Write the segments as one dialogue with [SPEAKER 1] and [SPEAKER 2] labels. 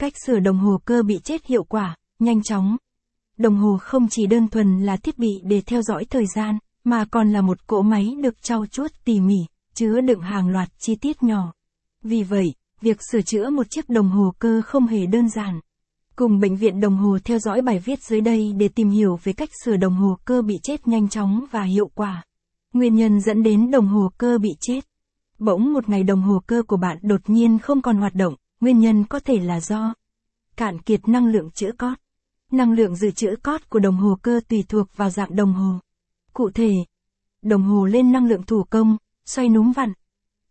[SPEAKER 1] Cách sửa đồng hồ cơ bị chết hiệu quả, nhanh chóng. Đồng hồ không chỉ đơn thuần là thiết bị để theo dõi thời gian, mà còn là một cỗ máy được trau chuốt tỉ mỉ, chứa đựng hàng loạt chi tiết nhỏ. Vì vậy, việc sửa chữa một chiếc đồng hồ cơ không hề đơn giản. Cùng bệnh viện đồng hồ theo dõi bài viết dưới đây để tìm hiểu về cách sửa đồng hồ cơ bị chết nhanh chóng và hiệu quả. Nguyên nhân dẫn đến đồng hồ cơ bị chết. Bỗng một ngày đồng hồ cơ của bạn đột nhiên không còn hoạt động, nguyên nhân có thể là do cạn kiệt năng lượng chữa cót. Năng lượng dự trữ cót của đồng hồ cơ tùy thuộc vào dạng đồng hồ. Cụ thể, đồng hồ lên năng lượng thủ công, xoay núm vặn.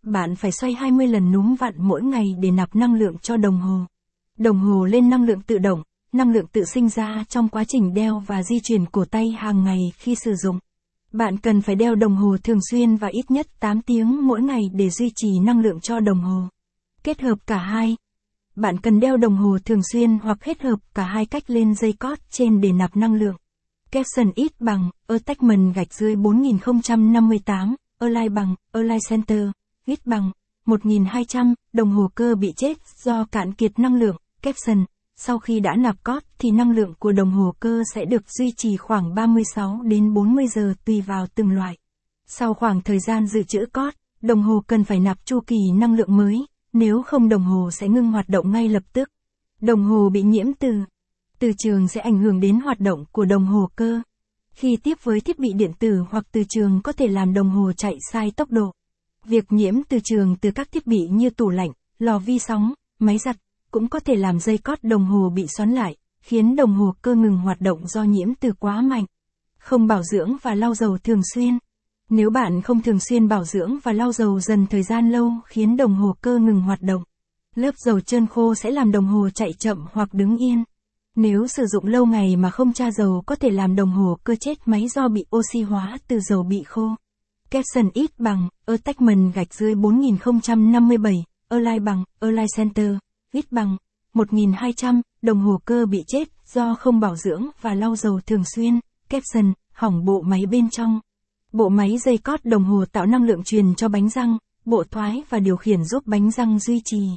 [SPEAKER 1] Bạn phải xoay 20 lần núm vặn mỗi ngày để nạp năng lượng cho đồng hồ. Đồng hồ lên năng lượng tự động, năng lượng tự sinh ra trong quá trình đeo và di chuyển cổ tay hàng ngày khi sử dụng. Bạn cần phải đeo đồng hồ thường xuyên và ít nhất 8 tiếng mỗi ngày để duy trì năng lượng cho đồng hồ. Kết hợp cả hai. Bạn cần đeo đồng hồ thường xuyên hoặc kết hợp cả hai cách lên dây cót trên để nạp năng lượng. Capson ít bằng, attachment gạch dưới 4058, Align bằng, Align Center, ít bằng, 1200, đồng hồ cơ bị chết do cạn kiệt năng lượng, Capson. Sau khi đã nạp cót thì năng lượng của đồng hồ cơ sẽ được duy trì khoảng 36 đến 40 giờ tùy vào từng loại. Sau khoảng thời gian dự trữ cót, đồng hồ cần phải nạp chu kỳ năng lượng mới, nếu không đồng hồ sẽ ngưng hoạt động ngay lập tức. Đồng hồ bị nhiễm từ từ trường sẽ ảnh hưởng đến hoạt động của đồng hồ cơ. Khi tiếp với thiết bị điện tử hoặc từ trường có thể làm đồng hồ chạy sai tốc độ. Việc nhiễm từ trường từ các thiết bị như tủ lạnh, lò vi sóng, máy giặt, cũng có thể làm dây cót đồng hồ bị xoắn lại, khiến đồng hồ cơ ngừng hoạt động do nhiễm từ quá mạnh. Không bảo dưỡng và lau dầu thường xuyên. Nếu bạn không thường xuyên bảo dưỡng và lau dầu dần thời gian lâu khiến đồng hồ cơ ngừng hoạt động. Lớp dầu trơn khô sẽ làm đồng hồ chạy chậm hoặc đứng yên. Nếu sử dụng lâu ngày mà không tra dầu có thể làm đồng hồ cơ chết máy do bị oxy hóa từ dầu bị khô. Capson ít bằng, attachment gạch dưới 4057, Align bằng, Align Center, ít bằng, 1200, đồng hồ cơ bị chết do không bảo dưỡng và lau dầu thường xuyên. Capson, hỏng bộ máy bên trong. Bộ máy dây cót đồng hồ tạo năng lượng truyền cho bánh răng, bộ thoái và điều khiển giúp bánh răng duy trì.